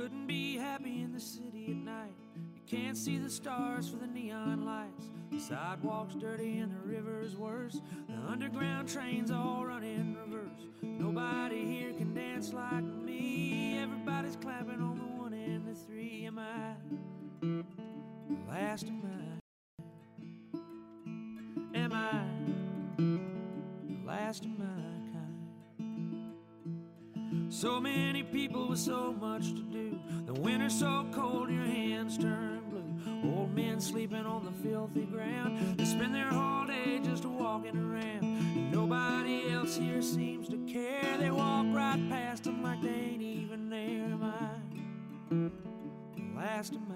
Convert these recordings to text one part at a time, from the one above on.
couldn't be happy in the city at night. You can't see the stars for the neon lights. The sidewalks dirty and the river's worse. The underground trains all run in reverse. Nobody here can dance like me. Everybody's clapping on the one and the three. Am I the last of mine? Am I the last of my kind? So many people with so much to. The winter's so cold, your hands turn blue. Old men sleeping on the filthy ground. They spend their whole day just walking around. Nobody else here seems to care. They walk right past them like they ain't even there. Am I the last of my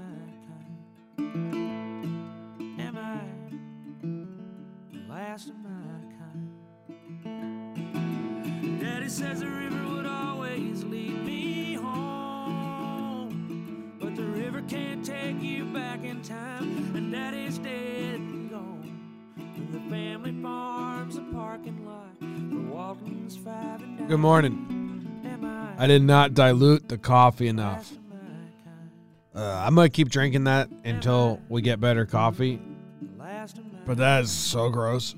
kind? Am I the last of my kind? Daddy says the river time. And Daddy's dead and gone. And the family farm's a parking lot for Walton's five and dime. Good morning. I did not dilute the coffee enough. last of my kind? Uh, I'm gonna keep drinking that until we get better coffee. The last of my But that is so gross.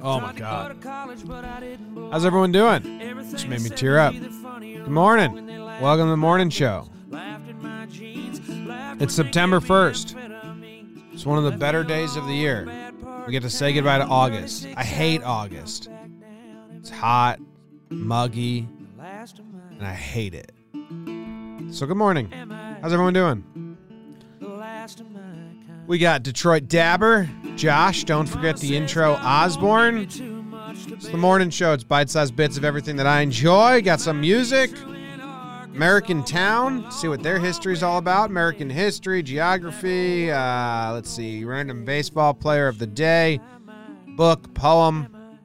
Oh my Tried to go god. to college, but I didn't belong. How's everyone doing? Just made me tear up. either funny or Good morning. wrong, and they laughed Welcome to the morning show. It's September 1st. It's one of the better days of the year. We get to say goodbye to August. I hate August. It's hot, muggy, and I hate it. So good morning. How's everyone doing? We got Detroit Dabber, Josh. Don't forget the intro, Osborne. It's the morning show. It's bite-sized bits of everything that I enjoy. Got some music. American Town. See what their history is all about. American history, geography. Uh, let's see. Random baseball player of the day. Book, poem,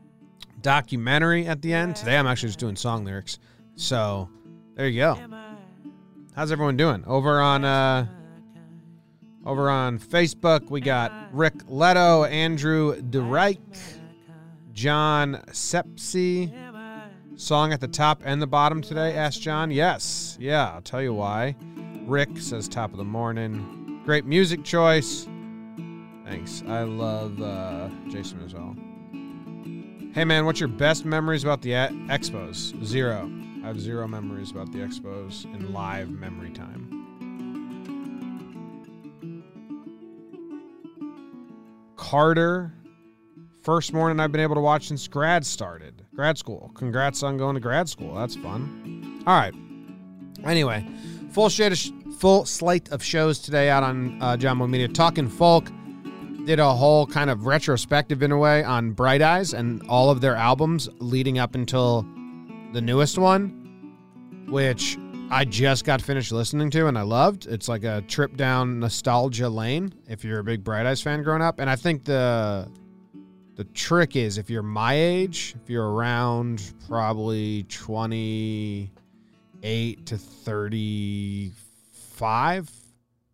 documentary at the end. Today I'm actually just doing song lyrics. So there you go. How's everyone doing? Over on uh, over on Facebook, we got Rick Leto, Andrew DeReich, John Sepsi. Song at the top and the bottom today, asked John. Yes. Yeah, I'll tell you why. Rick says top of the morning. Great music choice. Thanks. I love uh, Jason as well. Hey man, what's your best memories about the uh, Expos? Zero. I have zero memories about the Expos in live memory time. Carter, first morning I've been able to watch since grad started. Grad school. Congrats on going to grad school. That's fun. All right. Anyway, full shade of sh- full slate of shows today out on uh, Jomboy Media. Talking folk did a whole kind of retrospective in a way on Bright Eyes and all of their albums leading up until the newest one, which I just got finished listening to and I loved. It's like a trip down nostalgia lane if you're a big Bright Eyes fan growing up. And I think the the trick is if you're my age, if you're around probably 28 to 35,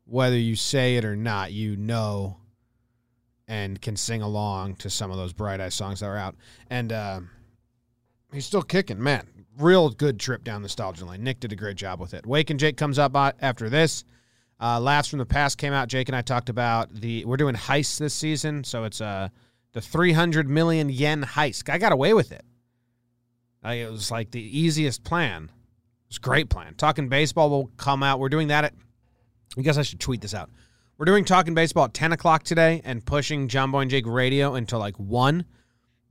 whether you say it or not, you know and can sing along to some of those Bright Eyes songs that are out. And uh, he's still kicking, man. Real good trip down nostalgia lane. Nick did a great job with it. Wake and Jake comes up uh, after this. Uh, Laughs from the Past came out. Jake and I talked about the. We're doing heists this season, so it's uh, the 300 million yen heist. I got away with it. Like, it was like the easiest plan. It's great plan. Talking baseball will come out. We're doing that at. I guess I should tweet this out. We're doing Talking Baseball at 10 o'clock today and pushing Jomboy and Jake radio until like 1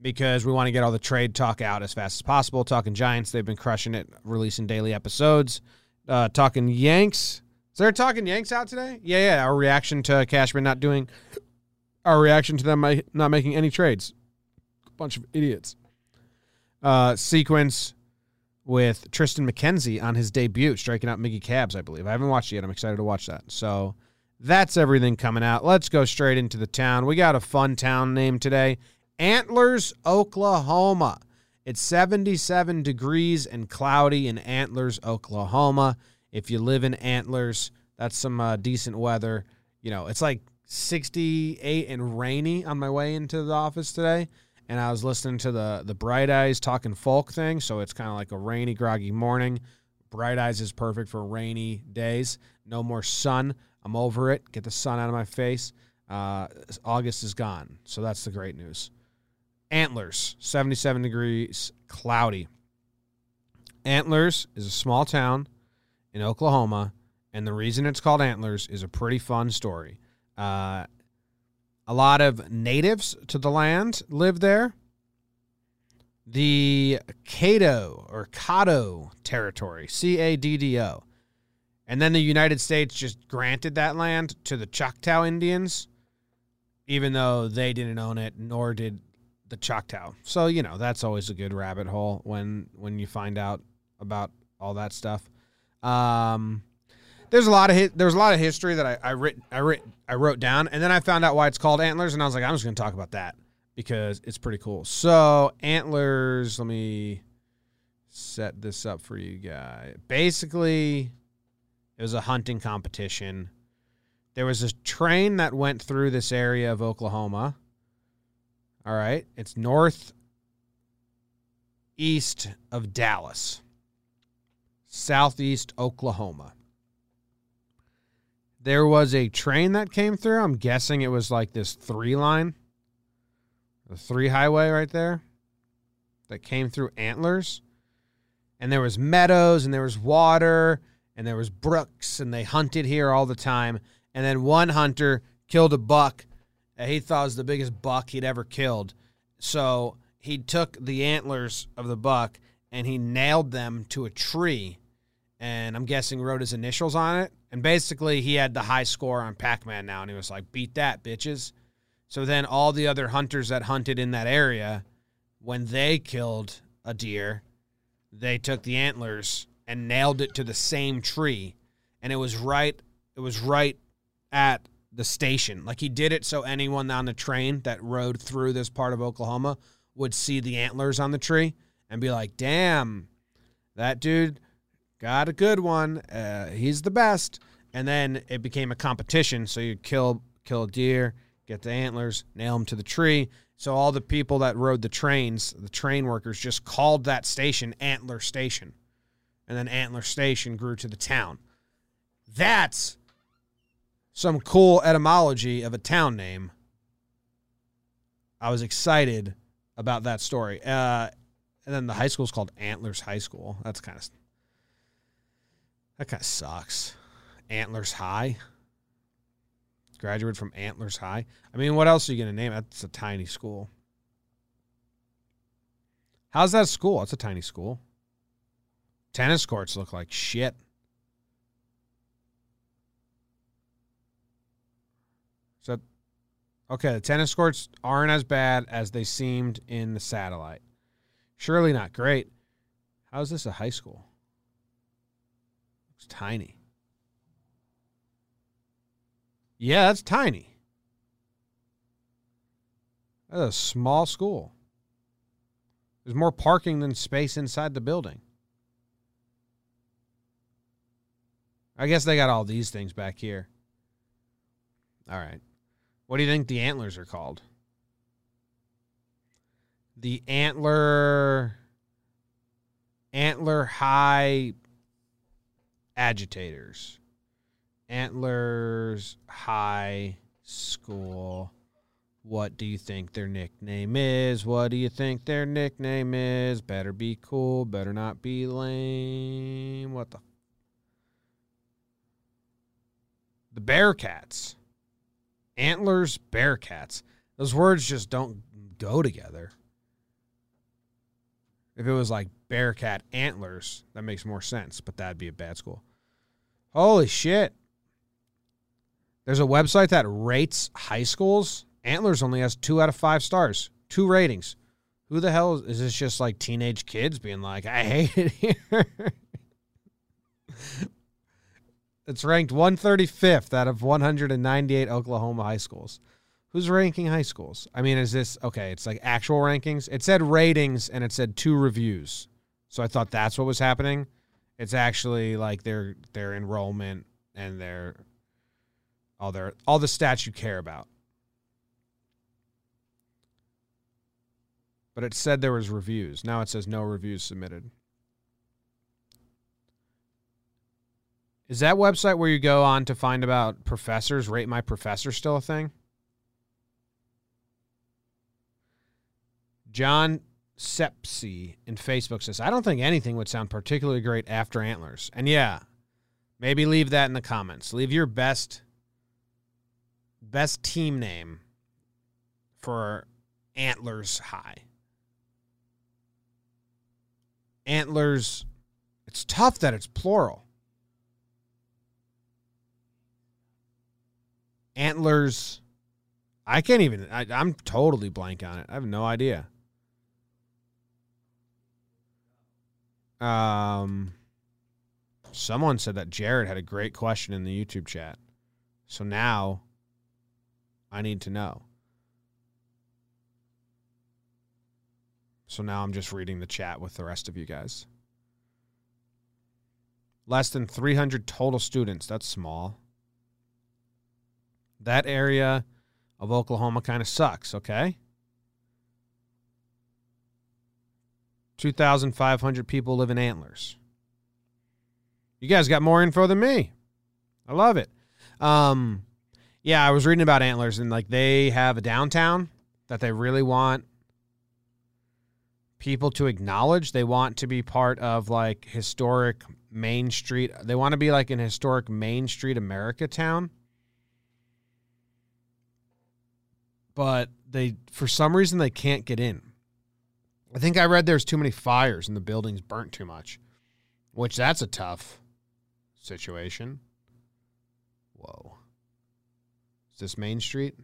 because we want to get all the trade talk out as fast as possible. Talking Giants, they've been crushing it, releasing daily episodes. Uh, talking Yanks. Is there Talking Yanks out today? Yeah, yeah. Our reaction to Cashman not doing, our reaction to them not making any trades. Bunch of idiots. Uh, sequence with Tristan McKenzie on his debut, striking out Miggy Cabs, I believe. I haven't watched it yet. I'm excited to watch that. So that's everything coming out. Let's go straight into the town. We got a fun town name today Antlers, Oklahoma. It's 77 degrees and cloudy in Antlers, Oklahoma. If you live in Antlers, that's some uh, decent weather. You know, it's like 68 and rainy on my way into the office today. And I was listening to the the Bright Eyes talking folk thing, so it's kind of like a rainy, groggy morning. Bright Eyes is perfect for rainy days. No more sun. I'm over it. Get the sun out of my face. Uh, August is gone. So that's the great news. Antlers, 77 degrees, cloudy. Antlers is a small town in Oklahoma, and the reason it's called Antlers is a pretty fun story. Uh, a lot of natives to the land live there. The Cato or Caddo territory, C A D D O. And then the United States just granted that land to the Choctaw Indians, even though they didn't own it, nor did the Choctaw. So, you know, that's always a good rabbit hole when when you find out about all that stuff. Um, there's a lot of there's a lot of history that I, I writ I writ I wrote down, and then I found out why it's called antlers, and I was like, I'm just to talk about that because it's pretty cool. So antlers, let me set this up for you guys. Basically, it was a hunting competition. There was a train that went through this area of Oklahoma. All right, it's north east of Dallas, southeast Oklahoma there was a train that came through. I'm guessing it was like this three line, the three highway right there that came through Antlers. And there was meadows and there was water and there was brooks and they hunted here all the time. And then one hunter killed a buck that he thought was the biggest buck he'd ever killed. So he took the antlers of the buck and he nailed them to a tree and I'm guessing wrote his initials on it. And basically, he had the high score on Pac Man now, and he was like, beat that, bitches. So then all the other hunters that hunted in that area, when they killed a deer, they took the antlers and nailed it to the same tree. And it was right, it was right at the station. Like he did it so anyone on the train that rode through this part of Oklahoma would see the antlers on the tree and be like, damn, that dude got a good one. Uh, he's the best. And then it became a competition. So you kill kill a deer, get the antlers, nail them to the tree. So all the people that rode the trains, the train workers, just called that station Antler Station. And then Antler Station grew to the town. That's some cool etymology of a town name. I was excited about that story. Uh, and then the high school is called Antlers High School. That's kind of that kind of sucks. Antlers High. Graduated from Antlers High. I mean, what else are you going to name? That's a tiny school. How's that school? That's a tiny school. Tennis courts look like shit. So, okay, the tennis courts aren't as bad as they seemed in the satellite. Surely not great. How's this a high school? It's tiny. Yeah, that's tiny. That's a small school. There's more parking than space inside the building. I guess they got all these things back here. All right. What do you think the antlers are called? The antler antler high agitators. Antlers High School. What do you think their nickname is? What do you think their nickname is? Better be cool, better not be lame. What the? The Bearcats. Antlers, Bearcats. Those words just don't go together. If it was like Bearcat Antlers, that makes more sense, but that'd be a bad school. Holy shit. There's a website that rates high schools. Antlers only has two out of five stars, two ratings. Who the hell is, is this just like teenage kids being like, I hate it here? it's ranked 135th out of 198 Oklahoma high schools. Who's ranking high schools? I mean, is this okay? It's like actual rankings. It said ratings and it said two reviews. So I thought that's what was happening. It's actually like their their enrollment and their all their all the stats you care about. But it said there was reviews. Now it says no reviews submitted. Is that website where you go on to find about professors, rate my professor still a thing? John Sepsi in Facebook says, I don't think anything would sound particularly great after antlers. And yeah, maybe leave that in the comments. Leave your best best team name for Antlers High. Antlers, it's tough that it's plural. Antlers, I can't even, I, I'm totally blank on it. I have no idea. Um, someone said that Jared had a great question in the YouTube chat. So now I need to know. So now I'm just reading the chat with the rest of you guys. Less than 300 total students. That's small. That area of Oklahoma kind of sucks, okay? 2,500 people live in Antlers. You guys got more info than me. I love it. Um, yeah, I was reading about Antlers and like they have a downtown that they really want people to acknowledge. They want to be part of like historic Main Street. They want to be like an historic Main Street America town. But they for some reason they can't get in. I think I read there's too many fires and the buildings burnt too much, which that's a tough situation. Whoa. Is this Main Street?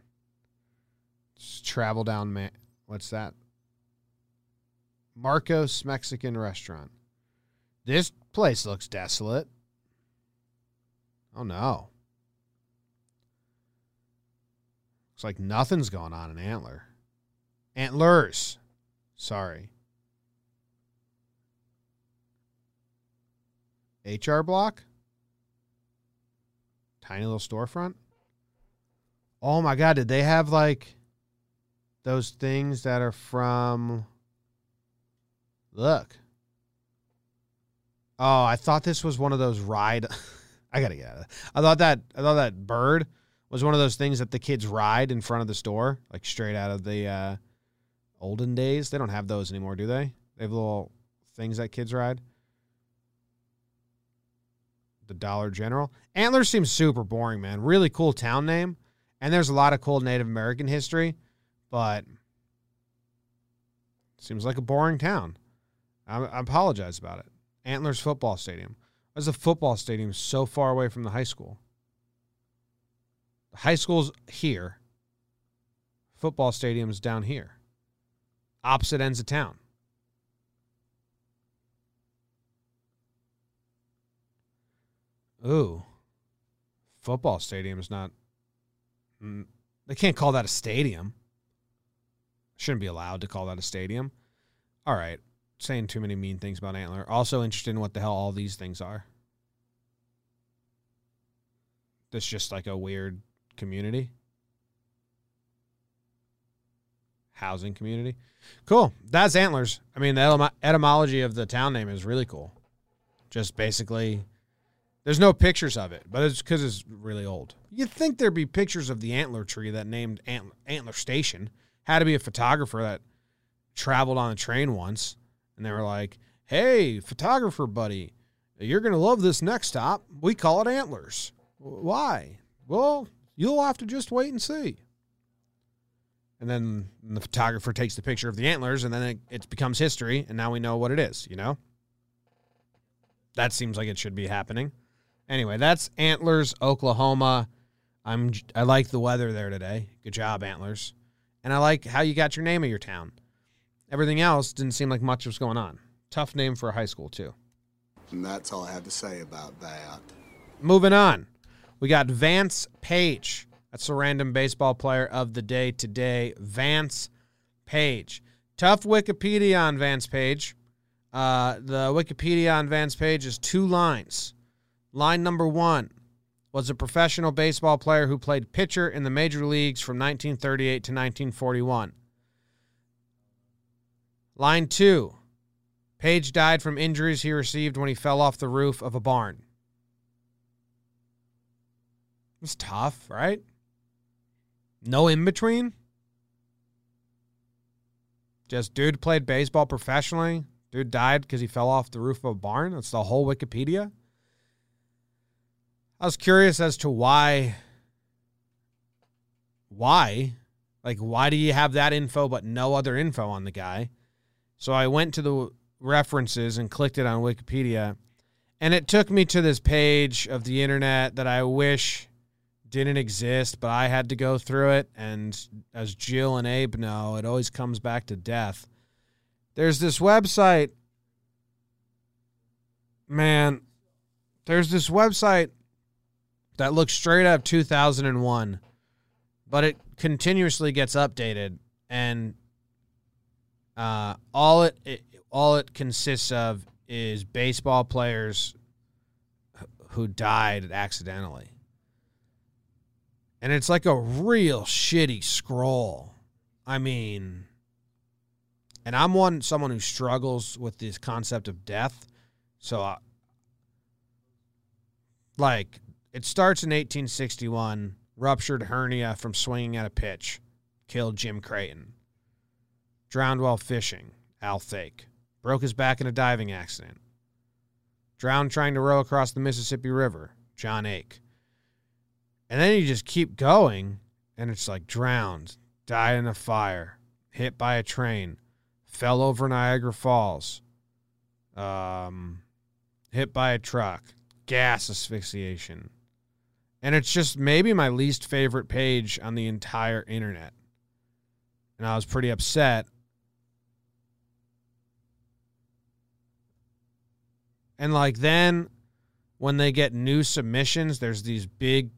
Just travel down, Ma- what's that? Marcos Mexican Restaurant. This place looks desolate. Oh no. Looks like nothing's going on in Antler. Antlers. Sorry. HR block? Tiny little storefront? Oh my god, did they have like those things that are from Look. Oh, I thought this was one of those ride I gotta get out of it. I thought that I thought that bird was one of those things that the kids ride in front of the store, like straight out of the uh olden days. They don't have those anymore, do they? They have little things that kids ride. The Dollar General. Antlers seems super boring, man. Really cool town name. And there's a lot of cool Native American history, but seems like a boring town. I, I apologize about it. Antlers Football Stadium. Why is football stadium so far away from the high school? The high school's here. Football stadium's down here opposite ends of town. Ooh, football stadium is not. Mm, they can't call that a stadium. Shouldn't be allowed to call that a stadium. All right, saying too many mean things about Antler. Also interested in what the hell all these things are. This just like a weird community. Housing community. Cool. That's Antlers. I mean, the etymology of the town name is really cool. Just basically, there's no pictures of it, but it's because it's really old. You'd think there'd be pictures of the antler tree that named Antler, antler Station. Had to be a photographer that traveled on a train once, and they were like, "Hey, photographer buddy, you're gonna love this next stop. We call it Antlers. Why? Well, you'll have to just wait and see." And then the photographer takes the picture of the antlers and then it, it, becomes history and now we know what it is you know? That seems like it should be happening. Anyway that's antlers oklahoma. I'm i like the weather there today. Good job antlers. And i like how you got your name of your town. Everything else didn't seem like much was going on. Tough name for a high school too. And that's all i have to say about that. Moving on. We got vance page that's a random baseball player of the day today, Vance Page. Tough Wikipedia on Vance Page. Uh, the Wikipedia on Vance Page is two lines. Line number one was a professional baseball player who played pitcher in the major leagues from 1938 to 1941. Line two Page died from injuries he received when he fell off the roof of a barn. It's tough, right? No in between. Just dude played baseball professionally. Dude died because he fell off the roof of a barn. That's the whole Wikipedia. I was curious as to why. Why? Like, why do you have that info but no other info on the guy? So I went to the references and clicked it on Wikipedia. And it took me to this page of the internet that I wish didn't exist, but I had to go through it. And as Jill and Abe know, it always comes back to death. There's this website. Man, there's this website that looks straight up 2001, but it continuously gets updated. And uh, all it, it all it consists of is baseball players who died accidentally. And it's like a real shitty scroll. I mean, and I'm one someone who struggles with this concept of death. So I, like it starts in 1861, ruptured hernia from swinging at a pitch, killed Jim Creighton. Drowned while fishing, Al Fake. Broke his back in a diving accident. Drowned trying to row across the Mississippi River, John Ake. And then you just keep going, and it's like drowned, died in a fire, hit by a train, fell over Niagara Falls, um, hit by a truck, gas asphyxiation. And it's just maybe my least favorite page on the entire internet. And I was pretty upset. And like then when they get new submissions, there's these big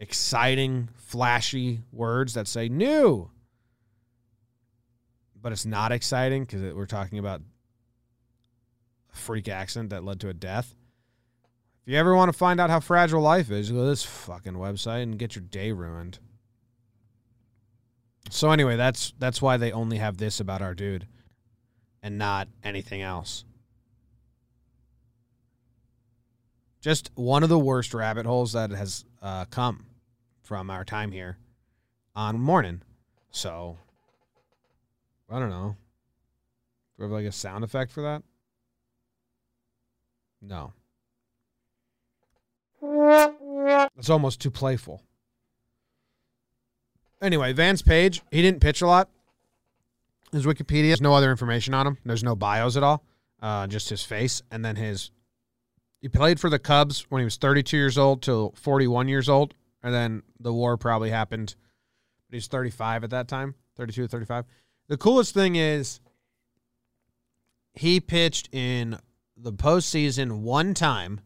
exciting, flashy words that say new. But it's not exciting because we're talking about a freak accident that led to a death. If you ever want to find out how fragile life is, go to this fucking website and get your day ruined. So anyway, that's that's why they only have this about our dude and not anything else. Just one of the worst rabbit holes that has uh, come from our time here on morning. So I don't know. Do we have like a sound effect for that? No. It's almost too playful. Anyway, Vance Page, he didn't pitch a lot. His Wikipedia, there's no other information on him. There's no bios at all. Uh, just his face. And then his he played for the Cubs when he was 32 years old till 41 years old. And then the war probably happened. But he's 35 at that time, 32 to 35. The coolest thing is he pitched in the postseason one time,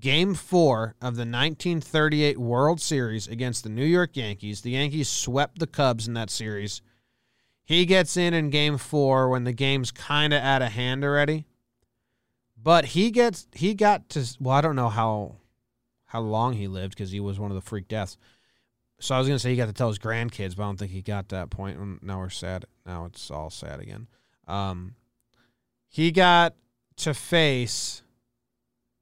game four of the 1938 World Series against the New York Yankees. The Yankees swept the Cubs in that series. He gets in in game four when the game's kind of out of hand already. But he gets he got to well, I don't know how how long he lived because he was one of the freak deaths. So I was gonna say he got to tell his grandkids, but I don't think he got that point. Now we're sad. Now it's all sad again. Um, he got to face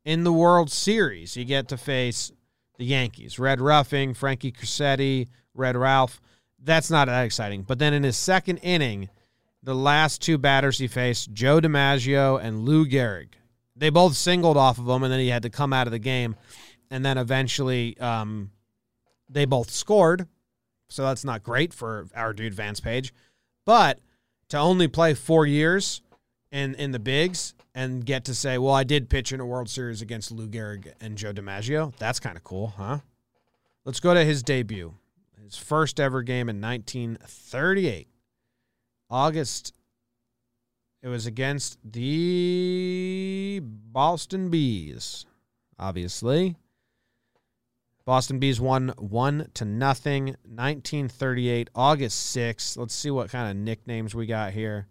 in the World Series. You get to face the Yankees, Red Ruffing, Frankie Crosetti, Red Rolfe. That's not that exciting. But then in his second inning, the last two batters he faced, Joe DiMaggio and Lou Gehrig. They both singled off of him, and then he had to come out of the game. And then eventually, um, they both scored. So that's not great for our dude Vance Page. But to only play four years in in the bigs and get to say, well, I did pitch in a World Series against Lou Gehrig and Joe DiMaggio. That's kind of cool, huh? Let's go to his debut. His first ever game in 1938. August it was against the Boston Bees, obviously. Boston Bees won one to nothing. 1938, August 6th. Let's see what kind of nicknames we got here.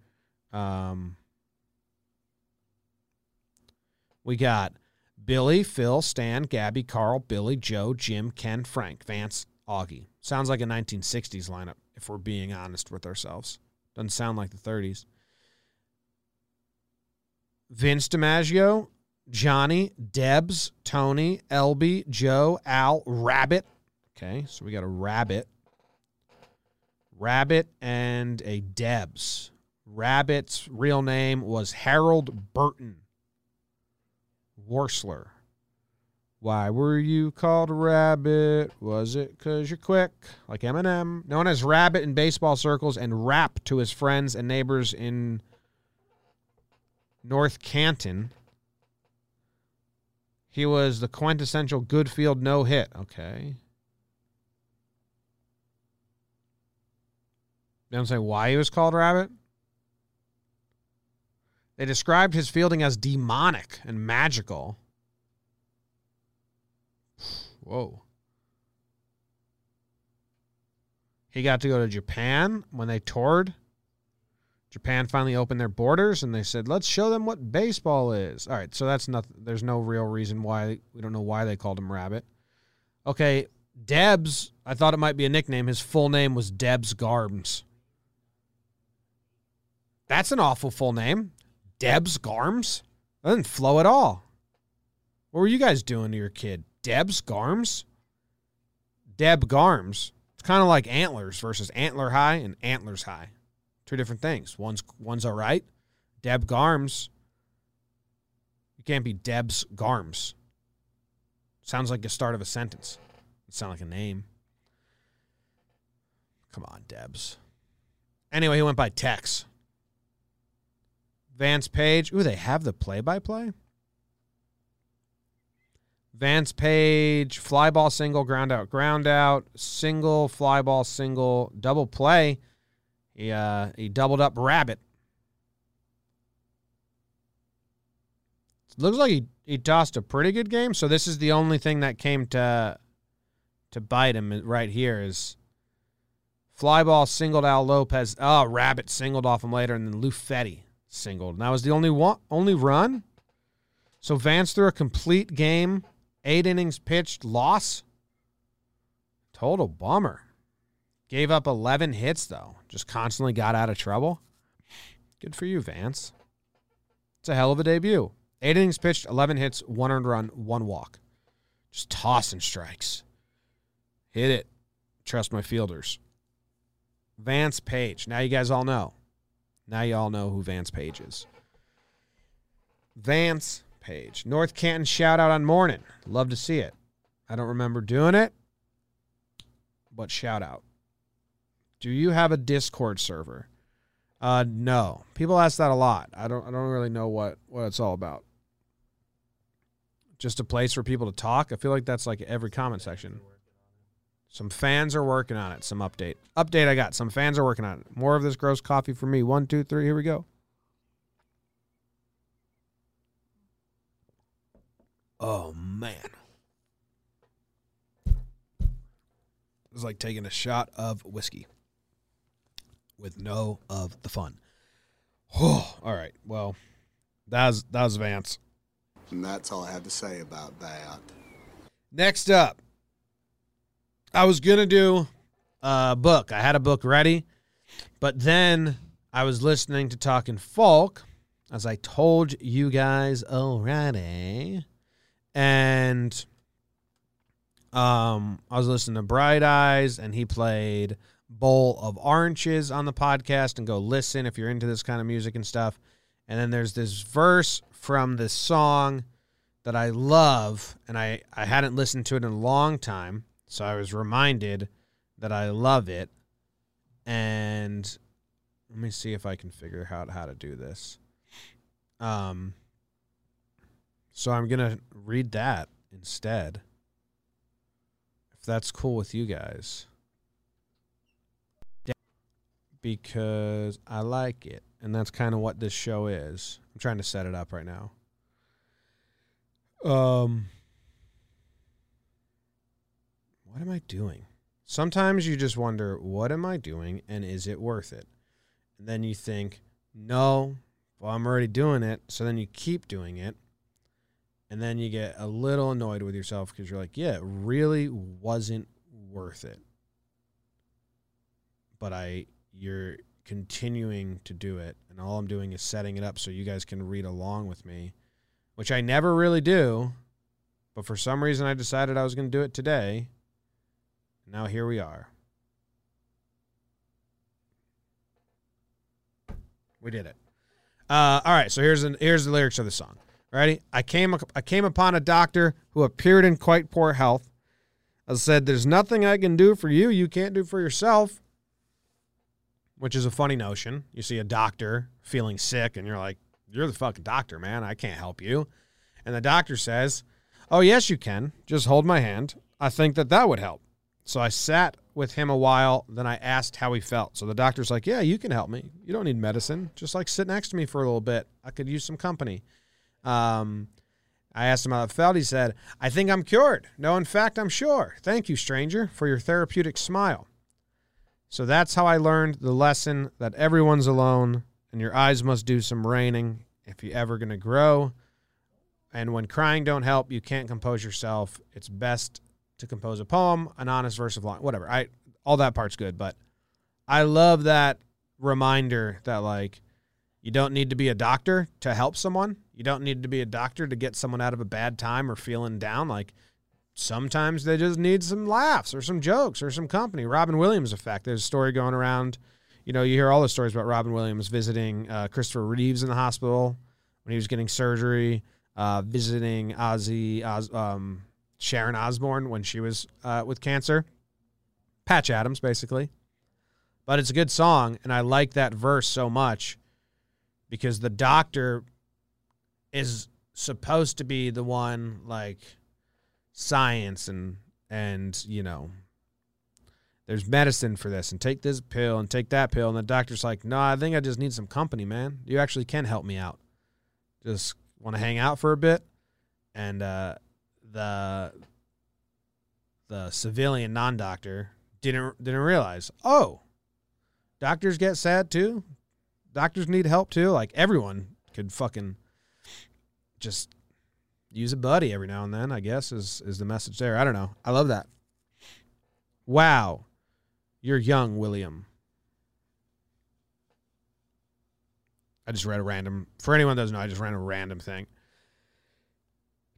Um, we got Billy, Phil, Stan, Gabby, Carl, Billy, Joe, Jim, Ken, Frank, Vance, Augie. Sounds like a 1960s lineup, if we're being honest with ourselves. Doesn't sound like the 30s. Vince DiMaggio, Johnny, Debs, Tony, Elby, Joe, Al, Rabbit, Okay, so we got a rabbit. Rabbit and a Debs. Rabbit's real name was Harold Burton Warstler. Why were you called Rabbit? Was it because you're quick, like Eminem? Known as Rabbit in baseball circles and rap to his friends and neighbors in North Canton. He was the quintessential good field no hit. Okay. They don't say why he was called Rabbit. They described his fielding as demonic and magical. Whoa. He got to go to Japan when they toured. Japan finally opened their borders and they said, let's show them what baseball is. All right, so that's nothing. There's no real reason why. We don't know why they called him Rabbit. Okay, Debs, I thought it might be a nickname. His full name was Debs Garms. That's an awful full name. Debs Garms? That doesn't flow at all. What were you guys doing to your kid? Debs Garms? Deb Garms. It's kind of like Antlers versus Antler High and Antlers High. Two different things. One's one's all right. Deb Garms. You can't be Deb's Garms. Sounds like the start of a sentence. It sound like a name. Come on, Debs. Anyway, he went by Tex. Vance Page. Ooh, they have the play by play? Vance Page, fly ball single, ground out, ground out, single, fly ball single, double play. He uh, he doubled up rabbit. Looks like he, he tossed a pretty good game. So this is the only thing that came to to bite him right here is fly ball singled Al Lopez. Oh, rabbit singled off him later, and then Lufetti singled. And that was the only one only run. So Vance threw a complete game Eight innings pitched, loss. Total bummer. Gave up 11 hits, though. Just constantly got out of trouble. Good for you, Vance. It's a hell of a debut. Eight innings pitched, 11 hits, one earned run, one walk. Just tossing strikes. Hit it. Trust my fielders. Vance Page. Now you guys all know. Now you all know who Vance Page is. Vance page. North Canton shout out on morning. Love to see it. I don't remember doing it, but shout out. Do you have a Discord server? Uh, no. People ask that a lot. I don't. I don't really know what what it's all about. Just a place for people to talk. I feel like that's like every comment section. Some fans are working on it. Some update. Update I got. Some fans are working on it. More of this gross coffee for me. One, two, three. Here we go. Oh man. It's like taking a shot of whiskey with no of the fun. Oh, all right. Well, that was that was Vance. And that's all I have to say about that. Next up, I was gonna do a book. I had a book ready, but then I was listening to Talking Folk, as I told you guys already and um, I was listening to Bright Eyes, and he played Bowl of Oranges on the podcast. And go listen if you're into this kind of music and stuff. And then there's this verse from this song that I love, and I, I hadn't listened to it in a long time. So I was reminded that I love it. And let me see if I can figure out how to do this. Um, so I'm to read that instead. If that's cool with you guys. Because I like it. And that's kind of what this show is. I'm trying to set it up right now. Um What am I doing? Sometimes you just wonder, what am I doing and is it worth it? And then you think, no, well, I'm already doing it. So then you keep doing it and then you get a little annoyed with yourself because you're like, yeah, it really wasn't worth it. But I, you're continuing to do it, and all I'm doing is setting it up so you guys can read along with me, which I never really do. But for some reason, I decided I was going to do it today. Now here we are. We did it. Uh, all right, so here's an, here's the lyrics of the song. Ready? I came I came upon a doctor who appeared in quite poor health. I said, "There's nothing I can do for you. You can't do for yourself." Which is a funny notion. You see a doctor feeling sick, and you're like, "You're the fucking doctor, man. I can't help you." And the doctor says, "Oh yes, you can. Just hold my hand. I think that that would help." So I sat with him a while. Then I asked how he felt. So the doctor's like, "Yeah, you can help me. You don't need medicine. Just like sit next to me for a little bit. I could use some company." Um, I asked him how it felt. He said, "I think I'm cured. No, in fact, I'm sure. Thank you, stranger, for your therapeutic smile." So that's how I learned the lesson that everyone's alone, and your eyes must do some raining if you're ever going to grow. And when crying don't help, you can't compose yourself. It's best to compose a poem, an honest verse of line, whatever. I all that part's good, but I love that reminder that like you don't need to be a doctor to help someone. You don't need to be a doctor to get someone out of a bad time or feeling down. Like sometimes they just need some laughs or some jokes or some company. Robin Williams effect. There's a story going around. You know, you hear all the stories about Robin Williams visiting uh, Christopher Reeves in the hospital when he was getting surgery, uh, visiting Ozzy, Oz, um, Sharon Osbourne when she was uh, with cancer. Patch Adams, basically. But it's a good song, and I like that verse so much because the doctor is supposed to be the one like science and and you know there's medicine for this and take this pill and take that pill. And the doctor's like no i think i just need some company man. You actually can help me out. Just want to hang out for a bit. And uh the the civilian non-doctor didn't didn't realize oh doctors get sad too. Doctors need help too. Like everyone could fucking just use a buddy every now and then i guess is is the message there i don't know i love that wow you're young william i just read a random for anyone that doesn't know i just ran a random thing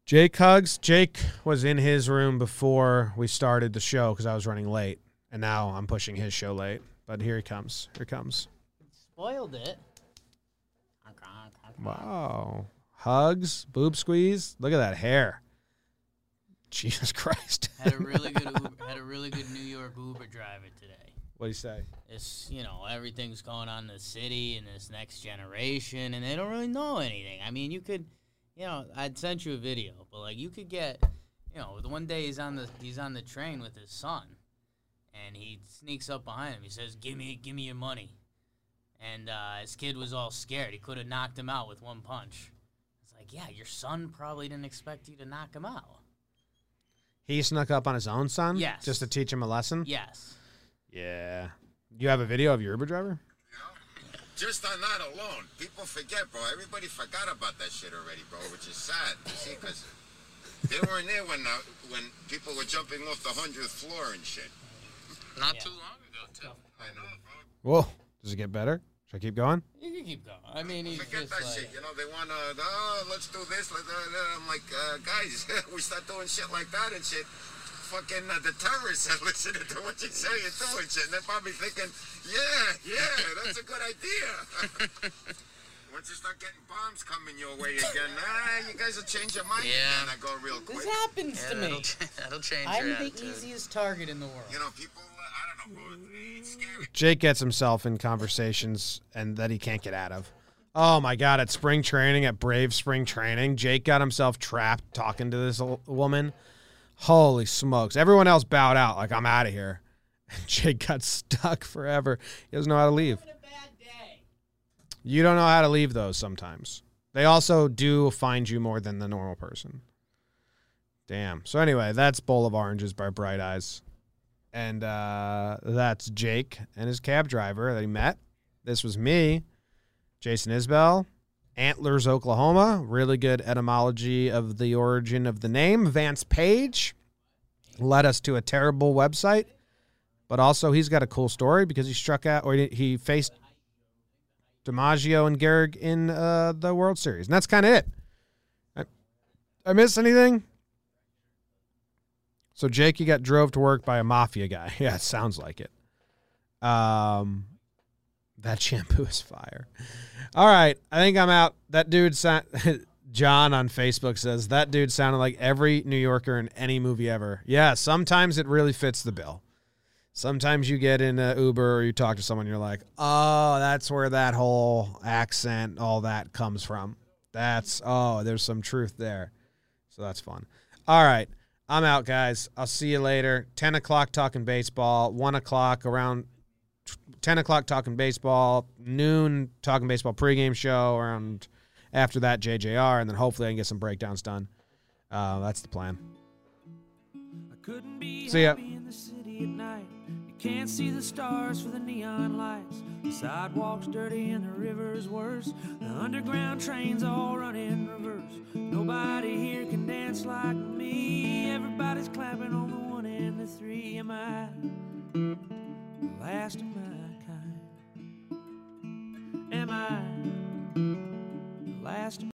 Jake Hugs. Jake was in his room before we started the show because I was running late, and now I'm pushing his show late. But here he comes. Here he comes. Spoiled it. Wow. Hugs, boob squeeze. Look at that hair. Jesus Christ. Had a really good Uber, had a really good New York Uber driver today. what do you say? It's you know everything's going on in the city and this next generation, and they don't really know anything. I mean, you could, you know, I'd sent you a video, but like you could get, you know, the one day he's on the he's on the train with his son, and he sneaks up behind him. He says, "Give me, give me your money," and uh, his kid was all scared. He could have knocked him out with one punch. It's like, yeah, your son probably didn't expect you to knock him out. He snuck up on his own son? Yes. Just to teach him a lesson? Yes. Yeah. You have a video of your Uber driver? Just on that alone, people forget, bro. Everybody forgot about that shit already, bro, which is sad. You see, because they weren't there when uh, when people were jumping off the hundredth floor and shit. Not Yeah. too long ago, too. I know, bro. Whoa. Does it get better? Should I keep going? You can keep going. I mean, he's Forget just that like, shit. You know, they want to, oh, let's do this. Let's, uh, uh, I'm like, uh, guys, we start doing shit like that and shit. Fucking uh, the terrorists are listening to what you say and do and shit. And they're probably thinking, yeah, yeah, that's a good idea. Once you start getting bombs coming your way again, ah, you guys will change your mind Yeah. again. I go real quick. this happens Yeah, to that'll, me. ch- that'll change I'm your the attitude. easiest target in the world. You know, people, I don't know, bro. It's scary. Jake gets himself in conversations and that he can't get out of. Oh my God! At spring training, at Brave spring training, Jake got himself trapped talking to this woman. Holy smokes! Everyone else bowed out, like I'm out of here. And Jake got stuck forever. He doesn't know how to leave. You don't know how to leave those sometimes. They also do find you more than the normal person. Damn. So anyway, that's Bowl of Oranges by Bright Eyes. And uh, that's Jake and his cab driver that he met. This was me, Jason Isbell, Antlers, Oklahoma. Really good etymology of the origin of the name. Vance Page led us to a terrible website, but also he's got a cool story because he struck out or he- faced DiMaggio and Gehrig in uh, the World Series. And that's kind of it. I, I miss anything? So Jake, you got drove to work by a mafia guy. Yeah, it sounds like it. Um, that shampoo is fire. All right, I think I'm out. That dude, sa- John on Facebook says that dude sounded like every New Yorker in any movie ever. Yeah, sometimes it really fits the bill. Sometimes you get in an Uber or you talk to someone, you're like, oh, that's where that whole accent, all that comes from. That's oh, there's some truth there. So that's fun. All right. I'm out, guys. I'll see you later. 10 o'clock talking baseball, 1 o'clock around 10 o'clock talking baseball, noon talking baseball pregame show, around after that JJR, and then hopefully I can get some breakdowns done. Uh, that's the plan. I couldn't be See ya. Can't see the stars for the neon lights. The sidewalks dirty and the river's worse. The underground trains all run in reverse. Nobody here can dance like me. Everybody's clapping on the one and the three. Am I the last of my kind? Am I the last of